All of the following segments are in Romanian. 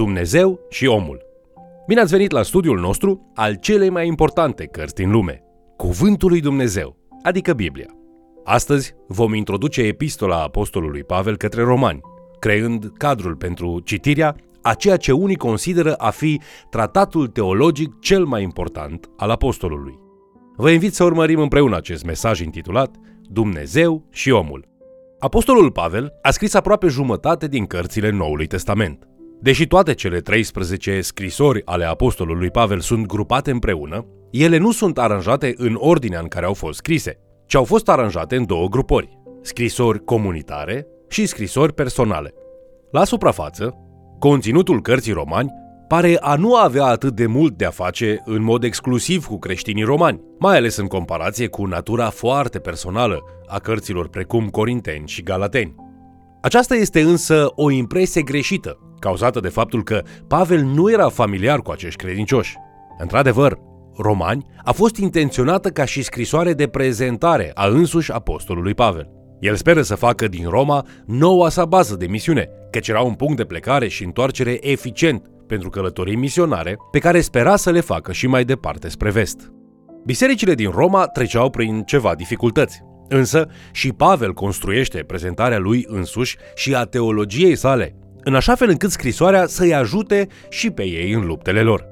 Dumnezeu și omul. Bine ați venit la studiul nostru al celei mai importante cărți din lume, Cuvântul lui Dumnezeu, adică Biblia. Astăzi vom introduce epistola Apostolului Pavel către romani, creând cadrul pentru citirea a ceea ce unii consideră a fi tratatul teologic cel mai important al apostolului. Vă invit să urmărim împreună acest mesaj intitulat Dumnezeu și omul. Apostolul Pavel a scris aproape jumătate din cărțile Noului Testament. Deși toate cele 13 scrisori ale apostolului Pavel sunt grupate împreună, ele nu sunt aranjate în ordinea în care au fost scrise, ci au fost aranjate în două grupări, scrisori comunitare și scrisori personale. La suprafață, conținutul cărții romani pare a nu avea atât de mult de a face în mod exclusiv cu creștinii romani, mai ales în comparație cu natura foarte personală a cărților precum Corinteni și Galateni. Aceasta este însă o impresie greșită, cauzată de faptul că Pavel nu era familiar cu acești credincioși. Într-adevăr, Romani a fost intenționată ca și scrisoare de prezentare a însuși apostolului Pavel. El speră să facă din Roma noua sa bază de misiune, căci era un punct de plecare și întoarcere eficient pentru călătorii misionare pe care spera să le facă și mai departe spre vest. Bisericile din Roma treceau prin ceva dificultăți, însă și Pavel construiește prezentarea lui însuși și a teologiei sale, în așa fel încât scrisoarea să-i ajute și pe ei în luptele lor.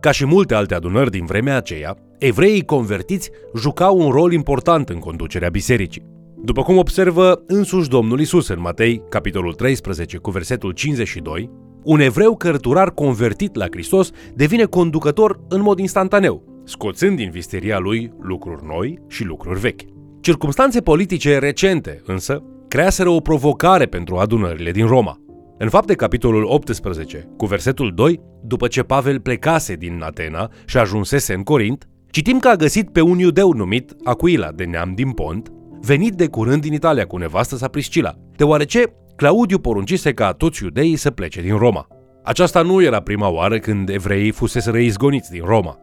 Ca și multe alte adunări din vremea aceea, evreii convertiți jucau un rol important în conducerea bisericii. După cum observă însuși Domnul Isus în Matei, capitolul 13, cu versetul 52, un evreu cărturar convertit la Hristos devine conducător în mod instantaneu, scoțând din visteria lui lucruri noi și lucruri vechi. Circumstanțe politice recente, însă, creaseră o provocare pentru adunările din Roma. În fapte capitolul 18, cu versetul 2, după ce Pavel plecase din Atena și ajunsese în Corint, citim că a găsit pe un iudeu numit Aquila de neam din Pont, venit de curând din Italia cu nevastă sa Priscila, deoarece Claudiu poruncise ca toți iudeii să plece din Roma. Aceasta nu era prima oară când evreii fusese izgoniți din Roma.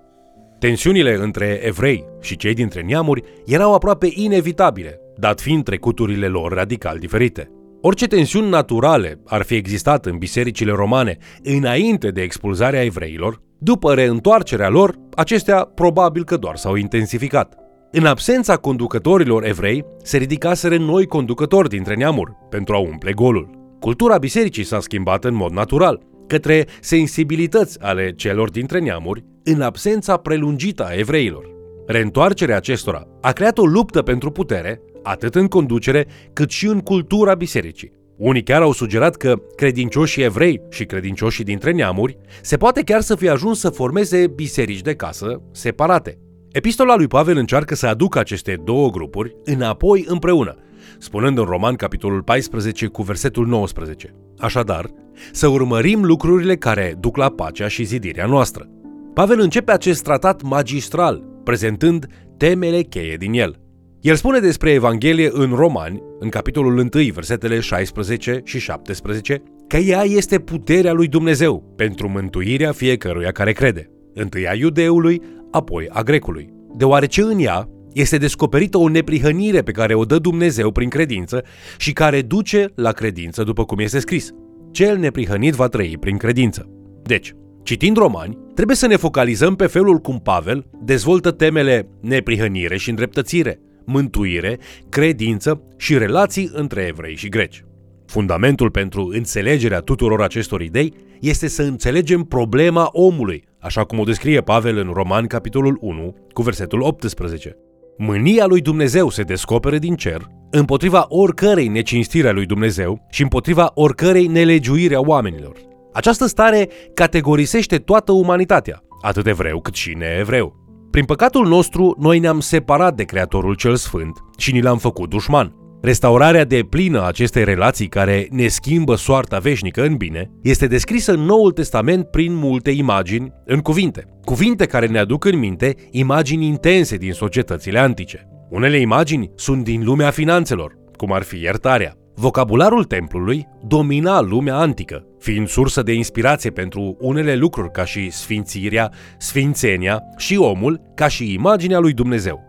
Tensiunile între evrei și cei dintre neamuri erau aproape inevitabile, dat fiind trecuturile lor radical diferite. Orice tensiuni naturale ar fi existat în bisericile romane înainte de expulzarea evreilor, după reîntoarcerea lor, acestea probabil că doar s-au intensificat. În absența conducătorilor evrei, se ridicaseră noi conducători dintre neamuri pentru a umple golul. Cultura bisericii s-a schimbat în mod natural, către sensibilități ale celor dintre neamuri, în absența prelungită a evreilor. Reîntoarcerea acestora a creat o luptă pentru putere, atât în conducere cât și în cultura bisericii. Unii chiar au sugerat că credincioșii evrei și credincioșii dintre neamuri se poate chiar să fie ajuns să formeze biserici de casă separate. Epistola lui Pavel încearcă să aducă aceste două grupuri înapoi împreună, spunând în Roman capitolul 14 cu versetul 19. Așadar, să urmărim lucrurile care duc la pacea și zidirea noastră. Pavel începe acest tratat magistral, prezentând temele cheie din el. El spune despre Evanghelie în Romani, în capitolul 1, versetele 16 și 17, că ea este puterea lui Dumnezeu pentru mântuirea fiecăruia care crede. Întâi a iudeului, apoi a grecului. Deoarece în ea este descoperită o neprihănire pe care o dă Dumnezeu prin credință și care duce la credință după cum este scris. Cel neprihănit va trăi prin credință. Deci, citind romani, trebuie să ne focalizăm pe felul cum Pavel dezvoltă temele neprihănire și îndreptățire, mântuire, credință și relații între evrei și greci. Fundamentul pentru înțelegerea tuturor acestor idei este să înțelegem problema omului, așa cum o descrie Pavel în Roman capitolul 1 cu versetul 18. Mânia lui Dumnezeu se descoperă din cer împotriva oricărei necinstire a lui Dumnezeu și împotriva oricărei nelegiuire a oamenilor. Această stare categorisește toată umanitatea, atât evreu cât și neevreu. Prin păcatul nostru, noi ne-am separat de Creatorul cel Sfânt și ni l-am făcut dușman. Restaurarea de plină a acestei relații care ne schimbă soarta veșnică în bine este descrisă în Noul Testament prin multe imagini în cuvinte. Cuvinte care ne aduc în minte imagini intense din societățile antice. Unele imagini sunt din lumea finanțelor, cum ar fi iertarea. Vocabularul templului domina lumea antică, fiind sursă de inspirație pentru unele lucruri ca și sfințirea, sfințenia și omul ca și imaginea lui Dumnezeu.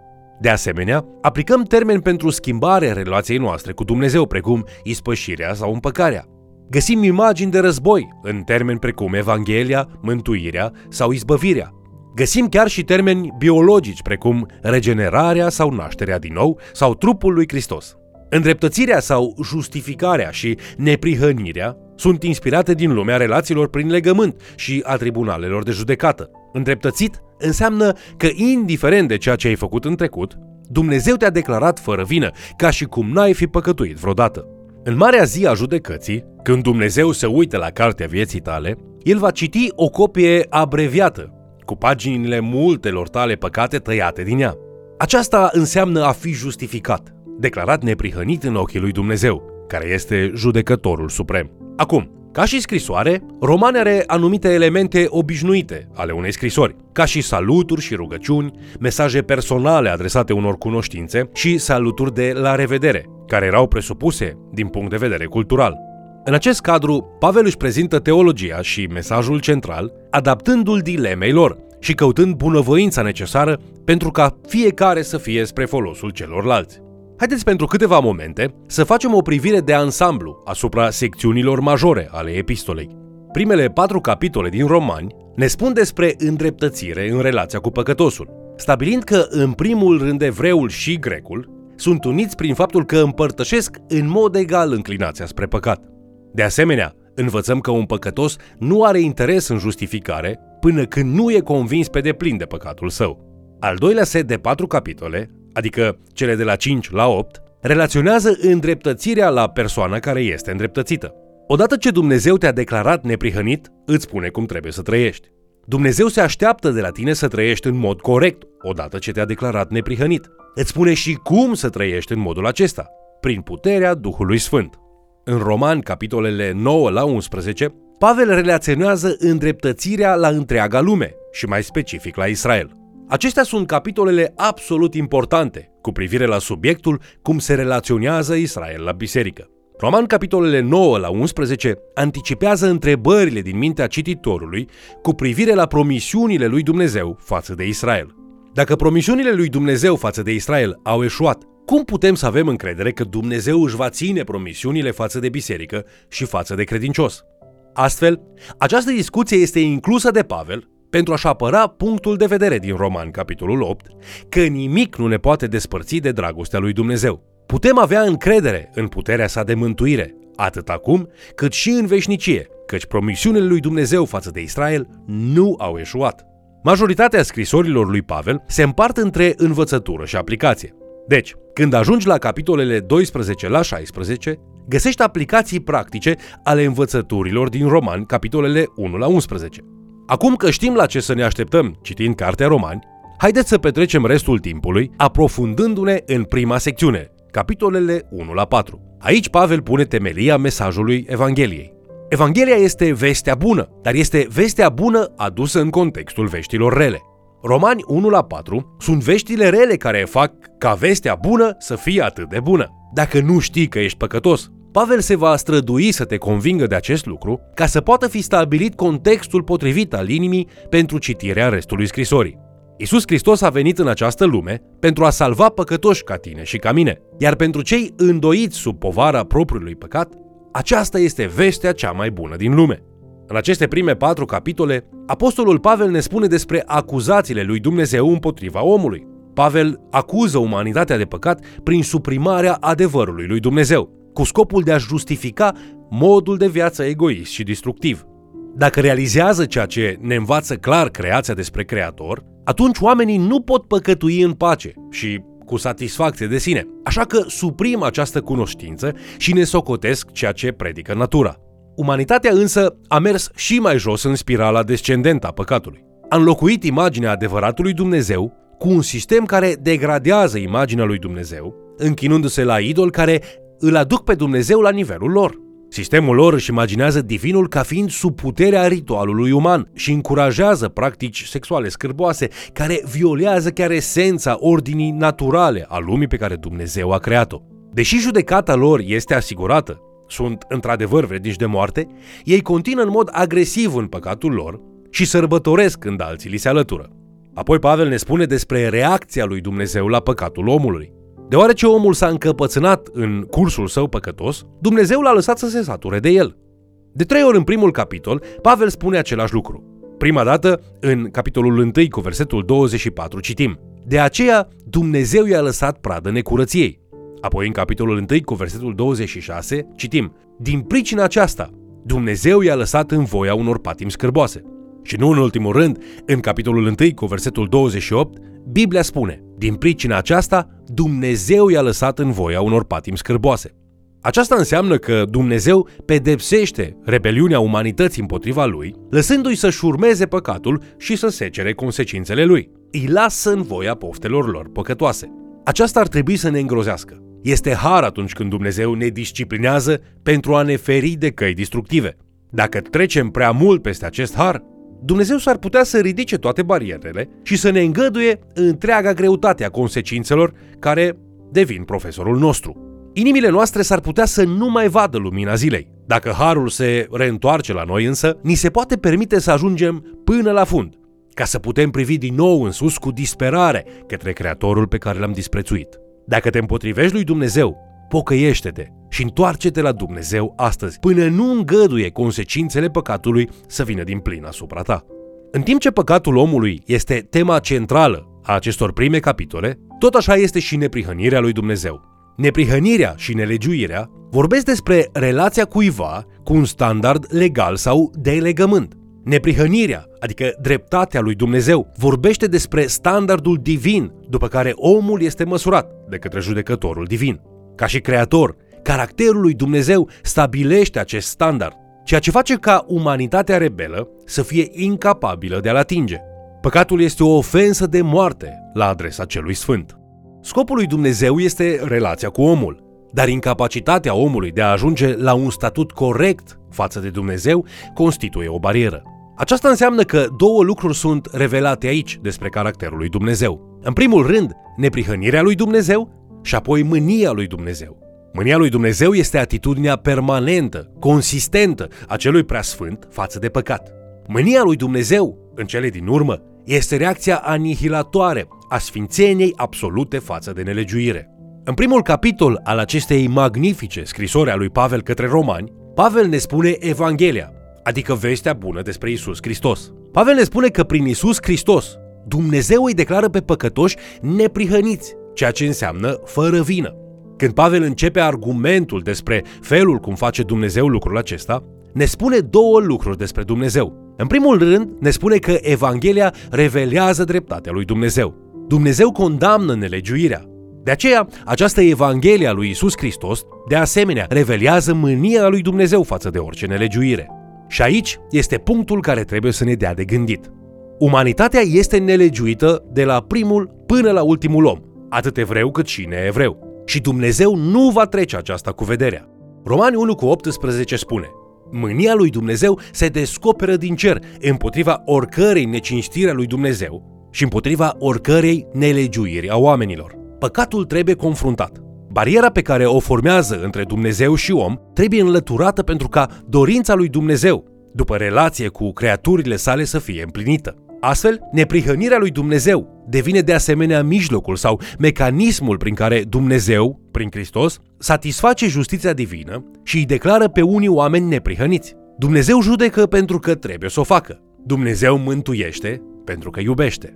De asemenea, aplicăm termeni pentru schimbarea relației noastre cu Dumnezeu, precum ispășirea sau împăcarea. Găsim imagini de război în termeni precum Evanghelia, mântuirea sau izbăvirea. Găsim chiar și termeni biologici precum regenerarea sau nașterea din nou sau trupul lui Hristos. Îndreptățirea sau justificarea și neprihănirea sunt inspirate din lumea relațiilor prin legământ și a tribunalelor de judecată. Îndreptățit înseamnă că, indiferent de ceea ce ai făcut în trecut, Dumnezeu te-a declarat fără vină, ca și cum n-ai fi păcătuit vreodată. În marea zi a judecății, când Dumnezeu se uită la cartea vieții tale, El va citi o copie abreviată, cu paginile multelor tale păcate tăiate din ea. Aceasta înseamnă a fi justificat, declarat neprihănit în ochii lui Dumnezeu, care este judecătorul suprem. Acum, ca și scrisoare, roman are anumite elemente obișnuite ale unei scrisori, ca și saluturi și rugăciuni, mesaje personale adresate unor cunoștințe și saluturi de la revedere, care erau presupuse din punct de vedere cultural. În acest cadru, Pavel își prezintă teologia și mesajul central, adaptându-l dilemei lor și căutând bunăvoința necesară pentru ca fiecare să fie spre folosul celorlalți. Haideți pentru câteva momente să facem o privire de ansamblu asupra secțiunilor majore ale epistolei. Primele patru capitole din Romani ne spun despre îndreptățire în relația cu păcătosul, stabilind că în primul rând evreul și grecul sunt uniți prin faptul că împărtășesc în mod egal înclinația spre păcat. De asemenea, învățăm că un păcătos nu are interes în justificare până când nu e convins pe deplin de păcatul său. Al doilea set de patru capitole adică cele de la 5 la 8, relaționează îndreptățirea la persoana care este îndreptățită. Odată ce Dumnezeu te-a declarat neprihănit, îți spune cum trebuie să trăiești. Dumnezeu se așteaptă de la tine să trăiești în mod corect, odată ce te-a declarat neprihănit. Îți spune și cum să trăiești în modul acesta, prin puterea Duhului Sfânt. În Roman, capitolele 9 la 11, Pavel relaționează îndreptățirea la întreaga lume și mai specific la Israel. Acestea sunt capitolele absolut importante cu privire la subiectul cum se relaționează Israel la biserică. Roman capitolele 9 la 11 anticipează întrebările din mintea cititorului cu privire la promisiunile lui Dumnezeu față de Israel. Dacă promisiunile lui Dumnezeu față de Israel au eșuat, cum putem să avem încredere că Dumnezeu își va ține promisiunile față de biserică și față de credincios? Astfel, această discuție este inclusă de Pavel pentru a-și apăra punctul de vedere din Roman, capitolul 8, că nimic nu ne poate despărți de dragostea lui Dumnezeu. Putem avea încredere în puterea sa de mântuire, atât acum cât și în veșnicie, căci promisiunile lui Dumnezeu față de Israel nu au eșuat. Majoritatea scrisorilor lui Pavel se împart între învățătură și aplicație. Deci, când ajungi la capitolele 12 la 16, găsești aplicații practice ale învățăturilor din Roman, capitolele 1 la 11. Acum că știm la ce să ne așteptăm citind Cartea Romani, haideți să petrecem restul timpului aprofundându-ne în prima secțiune, capitolele 1 la 4. Aici Pavel pune temelia mesajului Evangheliei. Evanghelia este vestea bună, dar este vestea bună adusă în contextul veștilor rele. Romani 1 la 4 sunt veștile rele care fac ca vestea bună să fie atât de bună. Dacă nu știi că ești păcătos, Pavel se va strădui să te convingă de acest lucru ca să poată fi stabilit contextul potrivit al inimii pentru citirea restului scrisorii. Isus Hristos a venit în această lume pentru a salva păcătoși ca tine și ca mine, iar pentru cei îndoiți sub povara propriului păcat, aceasta este vestea cea mai bună din lume. În aceste prime patru capitole, Apostolul Pavel ne spune despre acuzațiile lui Dumnezeu împotriva omului. Pavel acuză umanitatea de păcat prin suprimarea adevărului lui Dumnezeu cu scopul de a justifica modul de viață egoist și destructiv. Dacă realizează ceea ce ne învață clar creația despre Creator, atunci oamenii nu pot păcătui în pace și cu satisfacție de sine. Așa că suprim această cunoștință și ne socotesc ceea ce predică natura. Umanitatea însă a mers și mai jos în spirala descendentă a păcatului. A înlocuit imaginea adevăratului Dumnezeu cu un sistem care degradează imaginea lui Dumnezeu, închinându-se la idol care îl aduc pe Dumnezeu la nivelul lor. Sistemul lor își imaginează divinul ca fiind sub puterea ritualului uman și încurajează practici sexuale scârboase care violează chiar esența ordinii naturale a lumii pe care Dumnezeu a creat-o. Deși judecata lor este asigurată, sunt într-adevăr vrednici de moarte, ei continuă în mod agresiv în păcatul lor și sărbătoresc când alții li se alătură. Apoi Pavel ne spune despre reacția lui Dumnezeu la păcatul omului. Deoarece omul s-a încăpățânat în cursul său păcătos, Dumnezeu l-a lăsat să se sature de el. De trei ori în primul capitol, Pavel spune același lucru. Prima dată, în capitolul 1 cu versetul 24, citim De aceea Dumnezeu i-a lăsat pradă necurăției. Apoi în capitolul 1 cu versetul 26, citim Din pricina aceasta, Dumnezeu i-a lăsat în voia unor patimi scârboase. Și nu în ultimul rând, în capitolul 1 cu versetul 28, Biblia spune Din pricina aceasta, Dumnezeu i-a lăsat în voia unor patimi scârboase. Aceasta înseamnă că Dumnezeu pedepsește rebeliunea umanității împotriva lui, lăsându-i să-și urmeze păcatul și să secere consecințele lui. Îi lasă în voia poftelor lor păcătoase. Aceasta ar trebui să ne îngrozească. Este har atunci când Dumnezeu ne disciplinează pentru a ne feri de căi destructive. Dacă trecem prea mult peste acest har, Dumnezeu s-ar putea să ridice toate barierele și să ne îngăduie întreaga greutate a consecințelor care devin profesorul nostru. Inimile noastre s-ar putea să nu mai vadă lumina zilei. Dacă harul se reîntoarce la noi însă, ni se poate permite să ajungem până la fund, ca să putem privi din nou în sus cu disperare către Creatorul pe care l-am disprețuit. Dacă te împotrivești lui Dumnezeu, pocăiește-te și întoarce-te la Dumnezeu astăzi, până nu îngăduie consecințele păcatului să vină din plin asupra ta. În timp ce păcatul omului este tema centrală a acestor prime capitole, tot așa este și neprihănirea lui Dumnezeu. Neprihănirea și nelegiuirea vorbesc despre relația cuiva cu un standard legal sau de legământ. Neprihănirea, adică dreptatea lui Dumnezeu, vorbește despre standardul divin după care omul este măsurat de către judecătorul divin. Ca și creator, caracterul lui Dumnezeu stabilește acest standard, ceea ce face ca umanitatea rebelă să fie incapabilă de a-l atinge. Păcatul este o ofensă de moarte la adresa celui sfânt. Scopul lui Dumnezeu este relația cu omul, dar incapacitatea omului de a ajunge la un statut corect față de Dumnezeu constituie o barieră. Aceasta înseamnă că două lucruri sunt revelate aici despre caracterul lui Dumnezeu. În primul rând, neprihănirea lui Dumnezeu și apoi mânia lui Dumnezeu. Mânia lui Dumnezeu este atitudinea permanentă, consistentă a celui preasfânt față de păcat. Mânia lui Dumnezeu, în cele din urmă, este reacția anihilatoare a sfințeniei absolute față de nelegiuire. În primul capitol al acestei magnifice scrisori a lui Pavel către romani, Pavel ne spune Evanghelia, adică vestea bună despre Isus Hristos. Pavel ne spune că prin Isus Hristos Dumnezeu îi declară pe păcătoși neprihăniți, ceea ce înseamnă fără vină. Când Pavel începe argumentul despre felul cum face Dumnezeu lucrul acesta, ne spune două lucruri despre Dumnezeu. În primul rând, ne spune că Evanghelia revelează dreptatea lui Dumnezeu. Dumnezeu condamnă nelegiuirea. De aceea, această Evanghelie a lui Isus Hristos, de asemenea, revelează mânia lui Dumnezeu față de orice nelegiuire. Și aici este punctul care trebuie să ne dea de gândit. Umanitatea este nelegiuită de la primul până la ultimul om, atât evreu cât și neevreu. Și Dumnezeu nu va trece aceasta cu vederea. Romani 1 cu 18 spune Mânia lui Dumnezeu se descoperă din cer împotriva oricărei necinstire a lui Dumnezeu și împotriva oricărei nelegiuiri a oamenilor. Păcatul trebuie confruntat. Bariera pe care o formează între Dumnezeu și om trebuie înlăturată pentru ca dorința lui Dumnezeu, după relație cu creaturile sale, să fie împlinită. Astfel, neprihănirea lui Dumnezeu devine de asemenea mijlocul sau mecanismul prin care Dumnezeu, prin Hristos, satisface justiția divină și îi declară pe unii oameni neprihăniți. Dumnezeu judecă pentru că trebuie să o facă. Dumnezeu mântuiește pentru că iubește.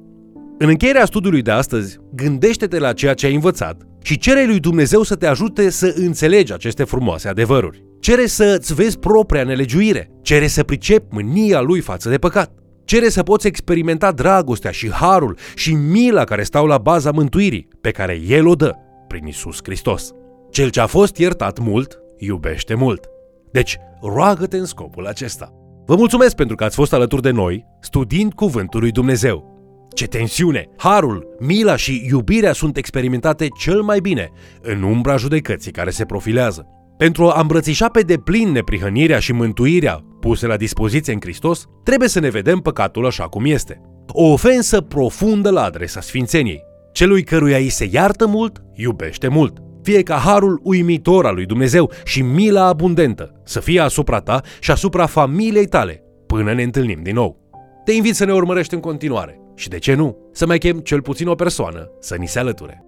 În încheierea studiului de astăzi, gândește-te la ceea ce ai învățat și cere lui Dumnezeu să te ajute să înțelegi aceste frumoase adevăruri. Cere să îți vezi propria nelegiuire, cere să pricepi mânia lui față de păcat. Cere să poți experimenta dragostea și harul și mila care stau la baza mântuirii, pe care El o dă prin Isus Hristos. Cel ce a fost iertat mult, iubește mult. Deci, roagă-te în scopul acesta. Vă mulțumesc pentru că ați fost alături de noi, studiind Cuvântul lui Dumnezeu. Ce tensiune! Harul, mila și iubirea sunt experimentate cel mai bine în umbra judecății care se profilează. Pentru a îmbrățișa pe deplin neprihănirea și mântuirea puse la dispoziție în Hristos, trebuie să ne vedem păcatul așa cum este. O ofensă profundă la adresa sfințeniei. Celui căruia îi se iartă mult, iubește mult. Fie ca harul uimitor al lui Dumnezeu și mila abundentă să fie asupra ta și asupra familiei tale, până ne întâlnim din nou. Te invit să ne urmărești în continuare și, de ce nu, să mai chem cel puțin o persoană să ni se alăture.